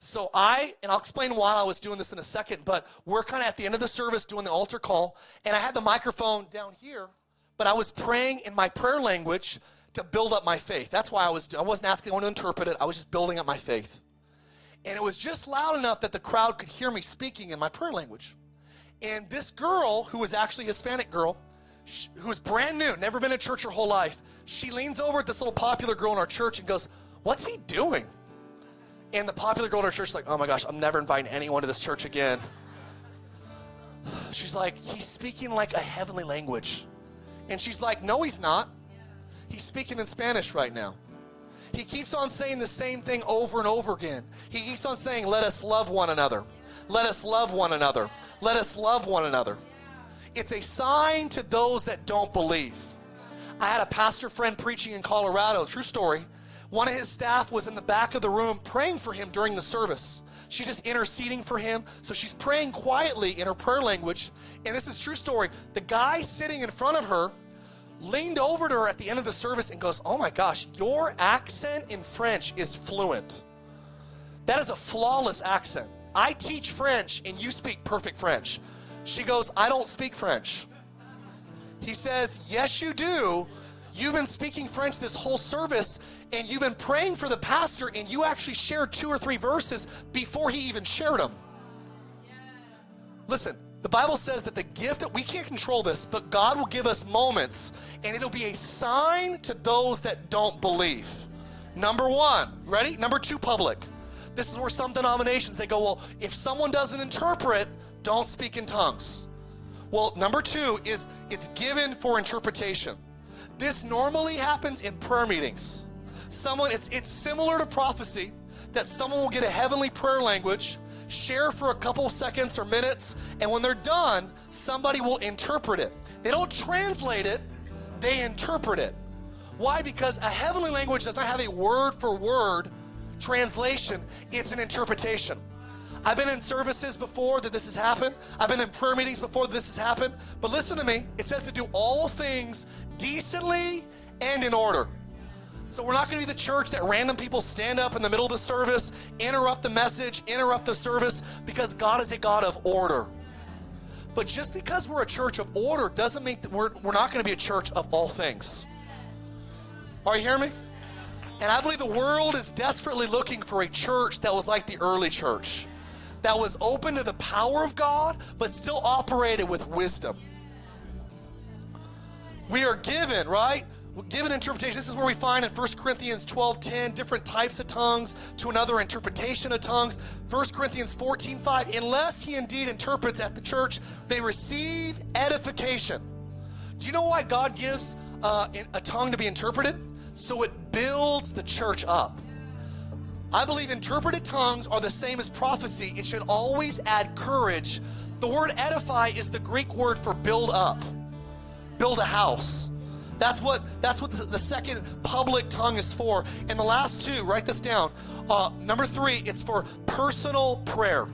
So I, and I'll explain why I was doing this in a second, but we're kind of at the end of the service doing the altar call, and I had the microphone down here, but I was praying in my prayer language to build up my faith. That's why I was, I wasn't asking anyone to interpret it, I was just building up my faith. And it was just loud enough that the crowd could hear me speaking in my prayer language. And this girl, who was actually a Hispanic girl, who was brand new, never been to church her whole life, she leans over at this little popular girl in our church and goes, What's he doing? And the popular girl in our church is like, oh my gosh, I'm never inviting anyone to this church again. She's like, he's speaking like a heavenly language. And she's like, no, he's not. He's speaking in Spanish right now. He keeps on saying the same thing over and over again. He keeps on saying, let us love one another. Let us love one another. Let us love one another. It's a sign to those that don't believe. I had a pastor friend preaching in Colorado, true story. One of his staff was in the back of the room praying for him during the service. She's just interceding for him. So she's praying quietly in her prayer language. And this is true story. The guy sitting in front of her leaned over to her at the end of the service and goes, Oh my gosh, your accent in French is fluent. That is a flawless accent. I teach French and you speak perfect French. She goes, I don't speak French. He says, Yes, you do. You've been speaking French this whole service and you've been praying for the pastor and you actually shared two or three verses before he even shared them. Listen, the Bible says that the gift, we can't control this, but God will give us moments and it'll be a sign to those that don't believe. Number one, ready? Number two, public. This is where some denominations they go, well, if someone doesn't interpret, don't speak in tongues. Well, number two is it's given for interpretation. This normally happens in prayer meetings. Someone, it's, it's similar to prophecy that someone will get a heavenly prayer language, share for a couple seconds or minutes, and when they're done, somebody will interpret it. They don't translate it, they interpret it. Why? Because a heavenly language does not have a word for word translation, it's an interpretation. I've been in services before that this has happened. I've been in prayer meetings before this has happened. But listen to me, it says to do all things decently and in order. So we're not going to be the church that random people stand up in the middle of the service, interrupt the message, interrupt the service, because God is a God of order. But just because we're a church of order doesn't mean that we're, we're not going to be a church of all things. Are you hearing me? And I believe the world is desperately looking for a church that was like the early church, that was open to the power of God, but still operated with wisdom. We are given, right? given interpretation. This is where we find in 1 Corinthians 12 10 different types of tongues to another interpretation of tongues. 1 Corinthians 14 5, unless he indeed interprets at the church, they receive edification. Do you know why God gives uh, a tongue to be interpreted? So it builds the church up. I believe interpreted tongues are the same as prophecy. It should always add courage. The word edify is the Greek word for build up, build a house. That's what that's what the, second public tongue is for. And the last two, write this down. Uh, number three, it's for personal prayer.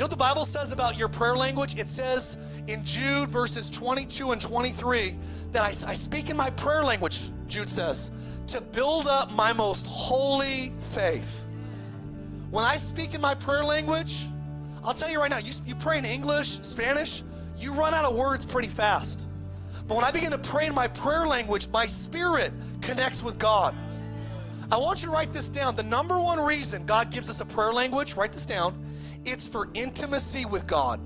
Know what the Bible says about your prayer language? It says in Jude verses 22 and 23 that I, I speak in my prayer language, Jude says, to build up my most holy faith. When I speak in my prayer language, I'll tell you right now, you, you pray in English, Spanish, you run out of words pretty fast. But when I begin to pray in my prayer language, my spirit connects with God. I want you to write this down. The number one reason God gives us a prayer language, write this down, it's for intimacy with God.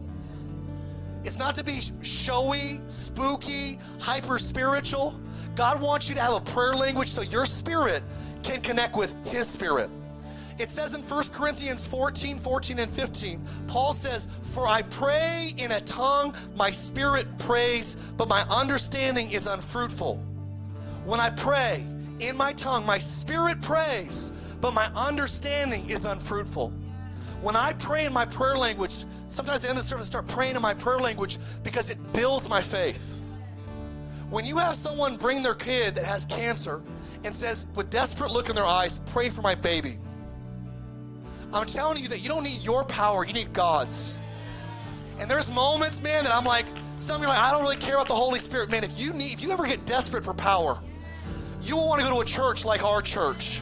It's not to be showy, spooky, hyper spiritual. God wants you to have a prayer language so your spirit can connect with His spirit. It says in 1 Corinthians 14, 14, and 15, Paul says, For I pray in a tongue, my spirit prays, but my understanding is unfruitful. When I pray in my tongue, my spirit prays, but my understanding is unfruitful. When I pray in my prayer language, sometimes at the end of the service, I start praying in my prayer language because it builds my faith. When you have someone bring their kid that has cancer and says, with desperate look in their eyes, pray for my baby. I'm telling you that you don't need your power, you need God's. And there's moments, man, that I'm like, some of you are like, I don't really care about the Holy Spirit. Man, if you need, if you ever get desperate for power, you will want to go to a church like our church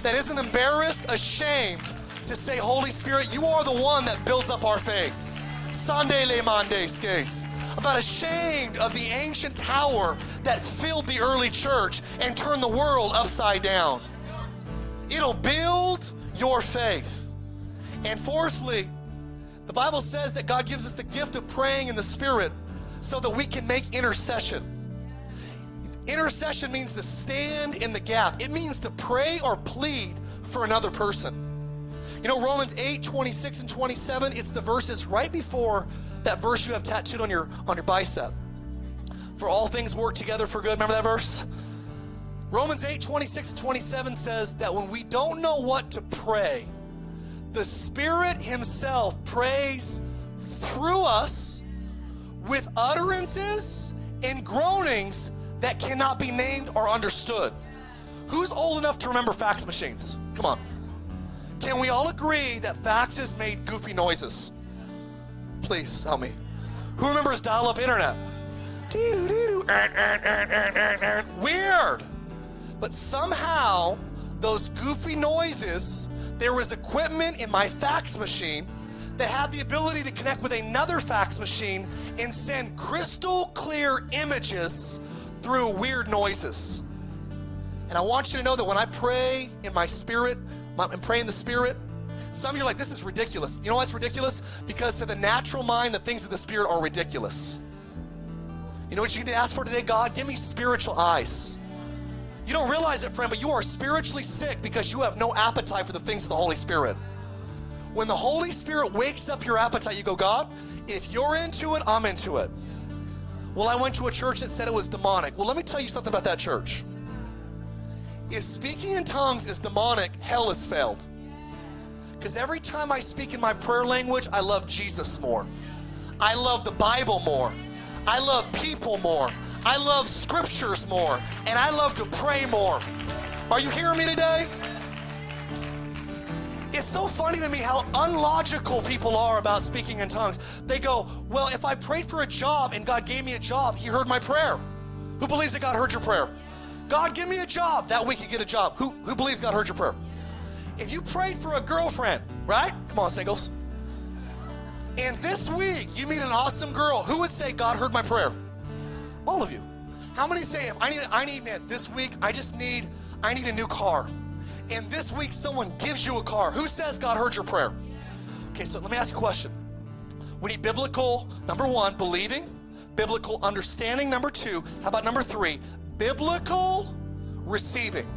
that isn't embarrassed, ashamed to say, Holy Spirit, you are the one that builds up our faith. Sunday le mandes case. About ashamed of the ancient power that filled the early church and turned the world upside down. It'll build your faith. And fourthly, the Bible says that God gives us the gift of praying in the Spirit so that we can make intercession. Intercession means to stand in the gap, it means to pray or plead for another person. You know, Romans 8, 26 and 27, it's the verses right before that verse you have tattooed on your on your bicep. For all things work together for good. Remember that verse? Romans 8, 26 and 27 says that when we don't know what to pray, the Spirit Himself prays through us with utterances and groanings that cannot be named or understood. Who's old enough to remember fax machines? Come on. Can we all agree that faxes made goofy noises? Please help me. Who remembers dial up internet? Weird. But somehow, those goofy noises, there was equipment in my fax machine that had the ability to connect with another fax machine and send crystal clear images through weird noises. And I want you to know that when I pray in my spirit, and pray in the spirit, some of you are like, this is ridiculous. You know why it's ridiculous? Because to the natural mind, the things of the spirit are ridiculous. You know what you need to ask for today, God? Give me spiritual eyes. You don't realize it, friend, but you are spiritually sick because you have no appetite for the things of the Holy Spirit. When the Holy Spirit wakes up your appetite, you go, God, if you're into it, I'm into it. Well, I went to a church that said it was demonic. Well, let me tell you something about that church. If speaking in tongues is demonic, hell is failed. Because every time I speak in my prayer language, I love Jesus more. I love the Bible more. I love people more. I love scriptures more, and I love to pray more. Are you hearing me today? It's so funny to me how unlogical people are about speaking in tongues. They go, Well, if I prayed for a job and God gave me a job, He heard my prayer. Who believes that God heard your prayer? God, give me a job. That week you get a job. Who, who believes God heard your prayer? If you prayed for a girlfriend, right? Come on, singles. And this week you meet an awesome girl, who would say, God heard my prayer? All of you. How many say, I need, I need, man, this week I just need, I need a new car. And this week someone gives you a car. Who says God heard your prayer? Okay, so let me ask you a question. We need biblical, number one, believing, biblical understanding, number two. How about number three, biblical receiving?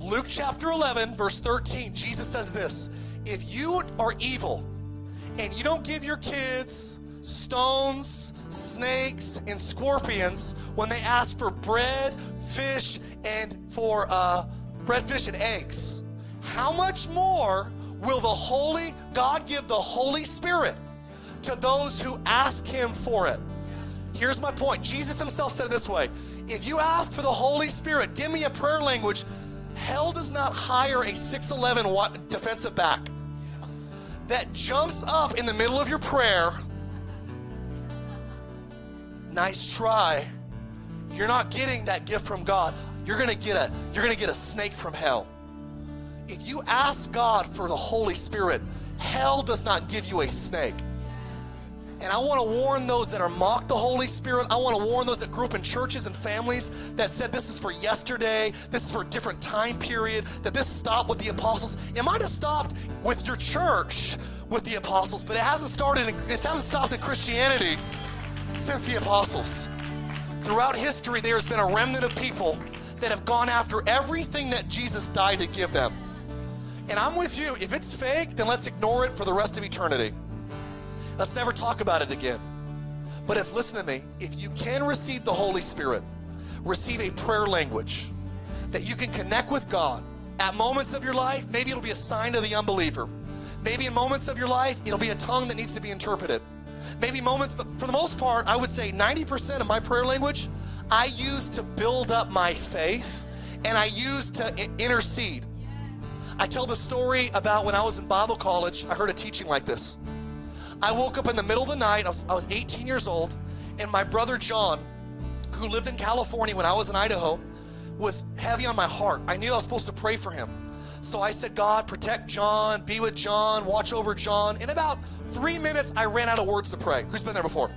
Luke chapter 11, verse 13, Jesus says this If you are evil and you don't give your kids stones, snakes, and scorpions when they ask for bread, fish, and for uh, bread, fish, and eggs. How much more will the Holy God give the Holy Spirit to those who ask Him for it? Here's my point. Jesus Himself said it this way If you ask for the Holy Spirit, give me a prayer language. Hell does not hire a 6'11 defensive back that jumps up in the middle of your prayer nice try. You're not getting that gift from God. You're to get a you're to get a snake from hell. If you ask God for the Holy Spirit, hell does not give you a snake. And I want to warn those that are mock the Holy Spirit. I want to warn those that grew up in churches and families that said this is for yesterday, this is for a different time period, that this stopped with the apostles. It might have stopped with your church with the apostles, but it hasn't started, it hasn't stopped in Christianity since the apostles. Throughout history, there's been a remnant of people that have gone after everything that Jesus died to give them. And I'm with you. If it's fake, then let's ignore it for the rest of eternity. Let's never talk about it again. But if, listen to me, if you can receive the Holy Spirit, receive a prayer language that you can connect with God at moments of your life, maybe it'll be a sign to the unbeliever. Maybe in moments of your life, it'll be a tongue that needs to be interpreted. Maybe moments, but for the most part, I would say 90% of my prayer language I use to build up my faith and I use to intercede. I tell the story about when I was in Bible college, I heard a teaching like this. I woke up in the middle of the night, I was, I was 18 years old, and my brother John, who lived in California when I was in Idaho, was heavy on my heart. I knew I was supposed to pray for him. So I said, God, protect John, be with John, watch over John. In about three minutes, I ran out of words to pray. Who's been there before?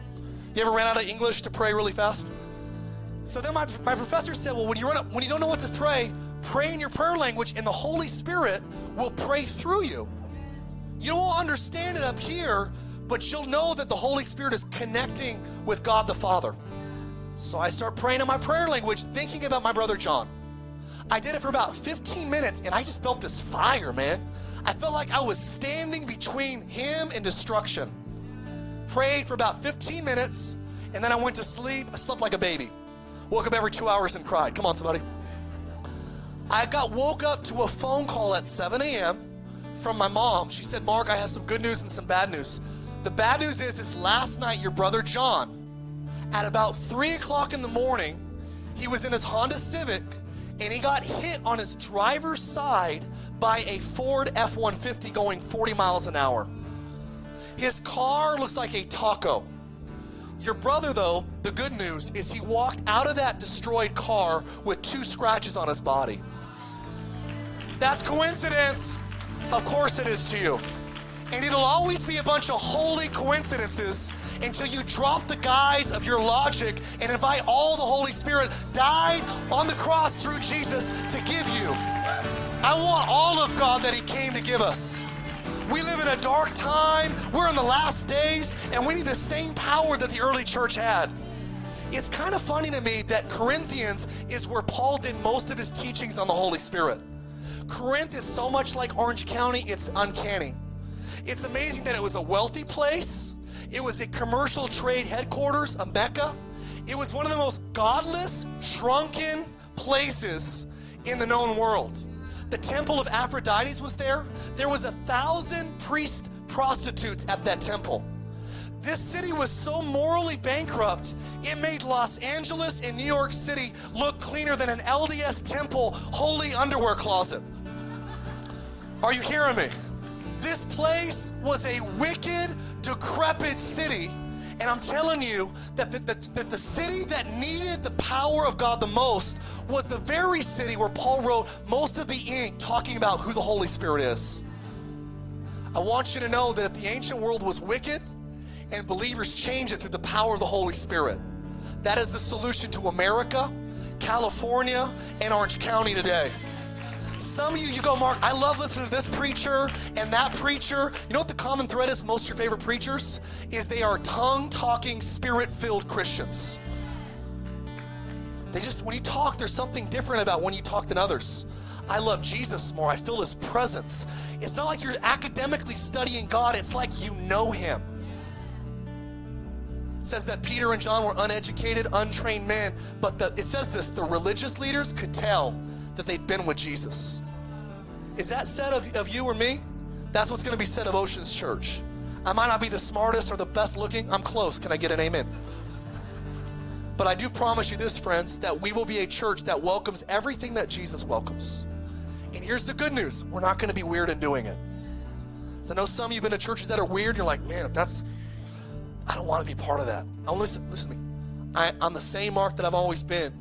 You ever ran out of English to pray really fast? So then my, my professor said, Well, when you, run up, when you don't know what to pray, pray in your prayer language, and the Holy Spirit will pray through you. You won't understand it up here, but you'll know that the Holy Spirit is connecting with God the Father. So I start praying in my prayer language, thinking about my brother John. I did it for about 15 minutes, and I just felt this fire, man. I felt like I was standing between him and destruction. Prayed for about 15 minutes, and then I went to sleep. I slept like a baby. Woke up every two hours and cried. Come on, somebody. I got woke up to a phone call at 7 a.m. from my mom. She said, Mark, I have some good news and some bad news. The bad news is, is last night your brother John, at about 3 o'clock in the morning, he was in his Honda Civic and he got hit on his driver's side by a Ford F 150 going 40 miles an hour. His car looks like a taco. Your brother, though, the good news is he walked out of that destroyed car with two scratches on his body. That's coincidence. Of course it is to you. And it'll always be a bunch of holy coincidences until you drop the guise of your logic and invite all the Holy Spirit died on the cross through Jesus to give you. I want all of God that He came to give us. We live in a dark time, we're in the last days, and we need the same power that the early church had. It's kind of funny to me that Corinthians is where Paul did most of his teachings on the Holy Spirit. Corinth is so much like Orange County, it's uncanny. It's amazing that it was a wealthy place, it was a commercial trade headquarters, a Mecca. It was one of the most godless, drunken places in the known world. The temple of Aphrodite was there. There was a thousand priest prostitutes at that temple. This city was so morally bankrupt, it made Los Angeles and New York City look cleaner than an LDS temple holy underwear closet. Are you hearing me? This place was a wicked, decrepit city. And I'm telling you that the, the, the city that needed the power of God the most was the very city where Paul wrote most of the ink talking about who the Holy Spirit is. I want you to know that if the ancient world was wicked and believers changed it through the power of the Holy Spirit. That is the solution to America, California, and Orange County today. Some of you, you go, Mark, I love listening to this preacher and that preacher. You know what the common thread is most of your favorite preachers? Is they are tongue talking, spirit filled Christians. They just, when you talk, there's something different about when you talk than others. I love Jesus more. I feel his presence. It's not like you're academically studying God, it's like you know him. It says that Peter and John were uneducated, untrained men, but the, it says this the religious leaders could tell that they'd been with Jesus. Is that said of, of you or me? That's what's going to be said of Oceans Church. I might not be the smartest or the best looking. I'm close. Can I get an amen? But I do promise you this, friends, that we will be a church that welcomes everything that Jesus welcomes. And here's the good news we're not going to be weird in doing it. So I know some of you have been to churches that are weird. You're like, man, if that's, I don't want to be part of that. Oh, listen, listen to me. I, I'm the same Mark that I've always been.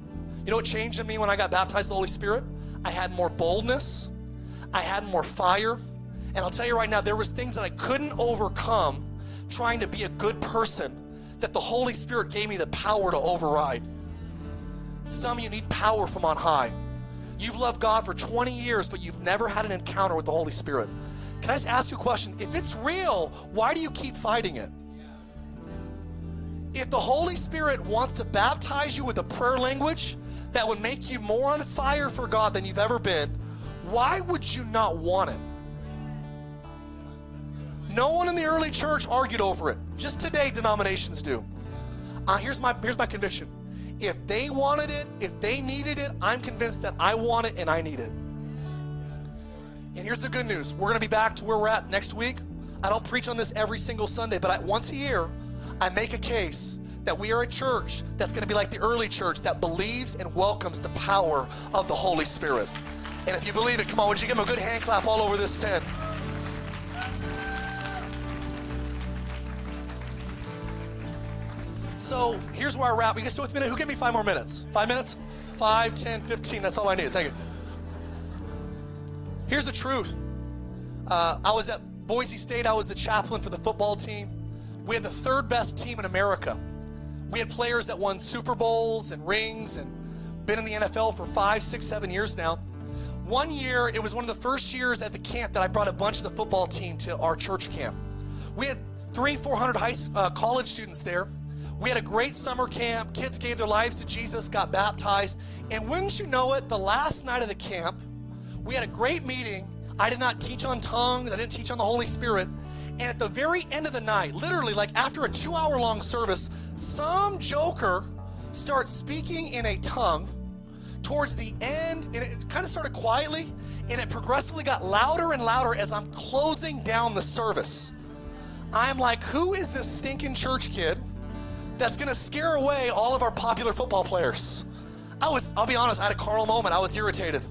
You know what changed in me when I got baptized the Holy Spirit? I had more boldness, I had more fire. And I'll tell you right now, there was things that I couldn't overcome trying to be a good person that the Holy Spirit gave me the power to override. Some of you need power from on high. You've loved God for 20 years, but you've never had an encounter with the Holy Spirit. Can I just ask you a question? If it's real, why do you keep fighting it? If the Holy Spirit wants to baptize you with a prayer language that would make you more on fire for God than you've ever been, why would you not want it? No one in the early church argued over it. Just today, denominations do. Uh, here's my here's my conviction. If they wanted it, if they needed it, I'm convinced that I want it and I need it. And here's the good news: we're going to be back to where we're at next week. I don't preach on this every single Sunday, but I, once a year, I make a case that we are a church that's going to be like the early church that believes and welcomes the power of the Holy Spirit. And if you believe it, come on, would you give them a good hand clap all over this tent? So here's where I wrap. You guys still with me? Who give me five more minutes? Five minutes? Five, ten, fifteen. That's all I need. Thank you. Here's the truth. Uh, I was at Boise State. I was the chaplain for the football team. We had the third best team in America. We had players that won Super Bowls and rings and been in the NFL for five, six, seven years now. One year, it was one of the first years at the camp that I brought a bunch of the football team to our church camp. We had three, 400 high, uh, college students there. We had a great summer camp. Kids gave their lives to Jesus, got baptized. And wouldn't you know it, the last night of the camp, we had a great meeting. I did not teach on tongues, I didn't teach on the Holy Spirit. And at the very end of the night, literally like after a two hour long service, some joker starts speaking in a tongue towards the end, and it kind of started quietly, and it progressively got louder and louder as I'm closing down the service. I'm like, who is this stinking church kid that's gonna scare away all of our popular football players? I was, I'll be honest, I had a carnal moment. I was irritated.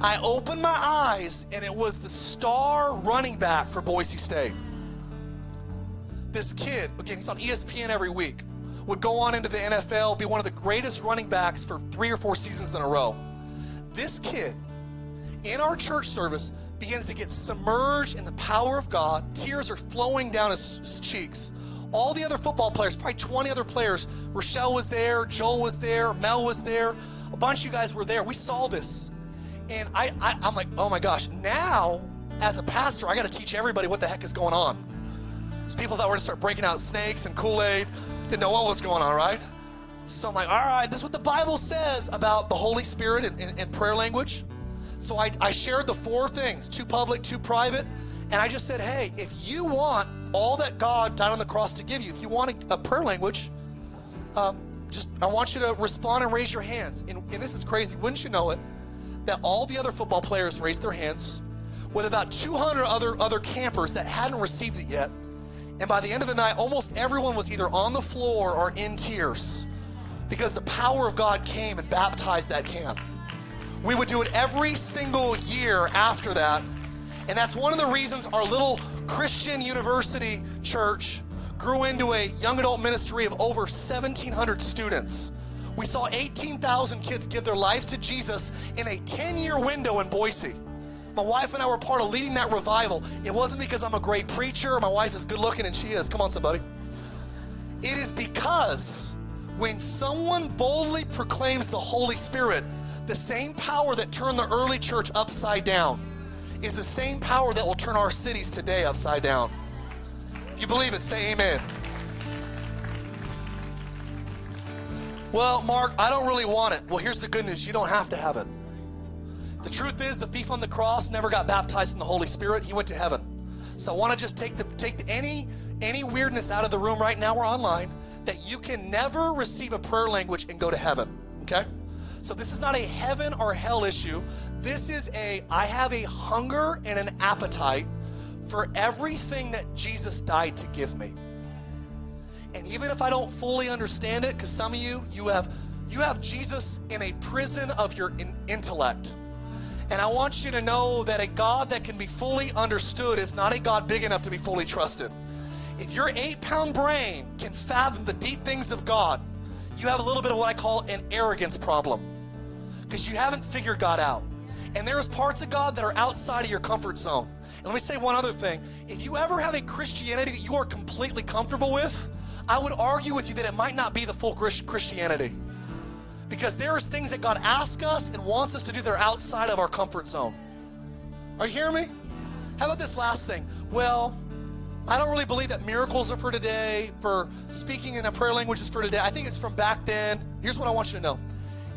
I opened my eyes, and it was the star running back for Boise State. This kid, again, he's on ESPN every week would go on into the NFL, be one of the greatest running backs for three or four seasons in a row. This kid in our church service begins to get submerged in the power of God. Tears are flowing down his, his cheeks. All the other football players, probably 20 other players, Rochelle was there, Joel was there, Mel was there, a bunch of you guys were there. We saw this. And I, I, I'm like, oh my gosh, now as a pastor, I got to teach everybody what the heck is going on. There's people that were to start breaking out snakes and Kool Aid didn't know what was going on, right? So I'm like, all right, this is what the Bible says about the Holy Spirit and, prayer language. So I, I shared the four things two public, two private. And I just said, hey, if you want all that God died on the cross to give you, if you want a, a prayer language, um, just I want you to respond and raise your hands. And, and this is crazy. Wouldn't you know it? That all the other football players raised their hands, with about 200 other other campers that hadn't received it yet. And by the end of the night, almost everyone was either on the floor or in tears because the power of God came and baptized that camp. We would do it every single year after that. And that's one of the reasons our little Christian university church grew into a young adult ministry of over 1,700 students. We saw 18,000 kids give their lives to Jesus in a 10 year window in Boise. My wife and I were part of leading that revival. It wasn't because I'm a great preacher. My wife is good looking, and she is. Come on, somebody. It is because when someone boldly proclaims the Holy Spirit, the same power that turned the early church upside down is the same power that will turn our cities today upside down. If you believe it, say amen. Well, Mark, I don't really want it. Well, here's the good news you don't have to have it. The truth is, the thief on the cross never got baptized in the Holy Spirit. He went to heaven. So I want to just take the take the, any any weirdness out of the room right now or online that you can never receive a prayer language and go to heaven. Okay? So this is not a heaven or hell issue. This is a I have a hunger and an appetite for everything that Jesus died to give me. And even if I don't fully understand it, because some of you, you have you have Jesus in a prison of your in- intellect. And I want you to know that a God that can be fully understood is not a God big enough to be fully trusted. If your eight pound brain can fathom the deep things of God, you have a little bit of what I call an arrogance problem because you haven't figured God out. And there's parts of God that are outside of your comfort zone. And let me say one other thing. If you ever have a Christianity that you are completely comfortable with, I would argue with you that it might not be the full Christianity. Because there's things that God asks us and wants us to do that are outside of our comfort zone. Are you hearing me? How about this last thing? Well, I don't really believe that miracles are for today, for speaking in a prayer language is for today. I think it's from back then. Here's what I want you to know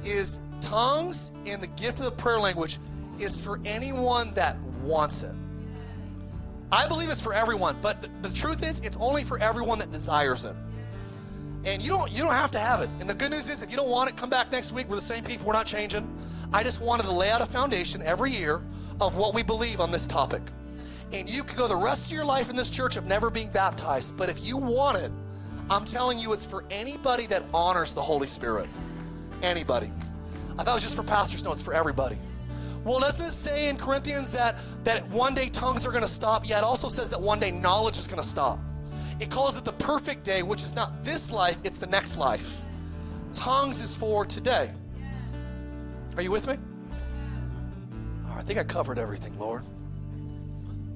is tongues and the gift of the prayer language is for anyone that wants it. I believe it's for everyone, but the, the truth is it's only for everyone that desires it. And you don't you don't have to have it. And the good news is if you don't want it, come back next week. We're the same people, we're not changing. I just wanted to lay out a foundation every year of what we believe on this topic. And you can go the rest of your life in this church of never being baptized. But if you want it, I'm telling you it's for anybody that honors the Holy Spirit. Anybody. I thought it was just for pastors. No, it's for everybody. Well, doesn't it say in Corinthians that, that one day tongues are going to stop? Yeah, it also says that one day knowledge is going to stop. It calls it the perfect day, which is not this life, it's the next life. Tongues is for today. Are you with me? Oh, I think I covered everything, Lord.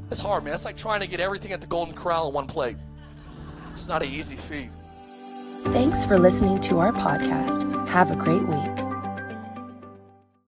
It's hard, man. It's like trying to get everything at the Golden Corral on one plate. It's not an easy feat. Thanks for listening to our podcast. Have a great week.